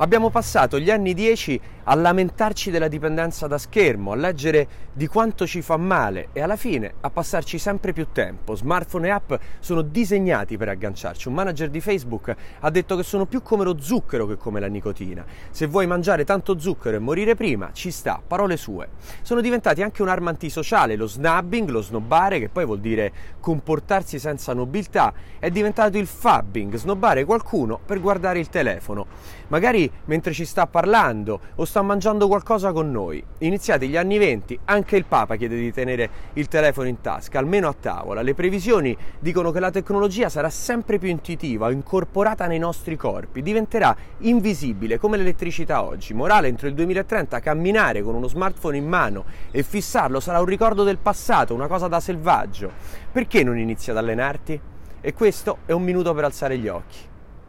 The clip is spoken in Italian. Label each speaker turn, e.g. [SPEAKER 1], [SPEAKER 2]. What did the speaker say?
[SPEAKER 1] Abbiamo passato gli anni 10 a lamentarci della dipendenza da schermo, a leggere di quanto ci fa male e alla fine a passarci sempre più tempo. Smartphone e app sono disegnati per agganciarci. Un manager di Facebook ha detto che sono più come lo zucchero che come la nicotina. Se vuoi mangiare tanto zucchero e morire prima, ci sta, parole sue. Sono diventati anche un'arma antisociale, lo snubbing, lo snobbare, che poi vuol dire comportarsi senza nobiltà, è diventato il fabbing, snobbare qualcuno per guardare il telefono. Magari mentre ci sta parlando o sta mangiando qualcosa con noi. Iniziati gli anni 20, anche il Papa chiede di tenere il telefono in tasca, almeno a tavola. Le previsioni dicono che la tecnologia sarà sempre più intuitiva, incorporata nei nostri corpi, diventerà invisibile come l'elettricità oggi. Morale, entro il 2030 camminare con uno smartphone in mano e fissarlo sarà un ricordo del passato, una cosa da selvaggio. Perché non inizi ad allenarti? E questo è un minuto per alzare gli occhi.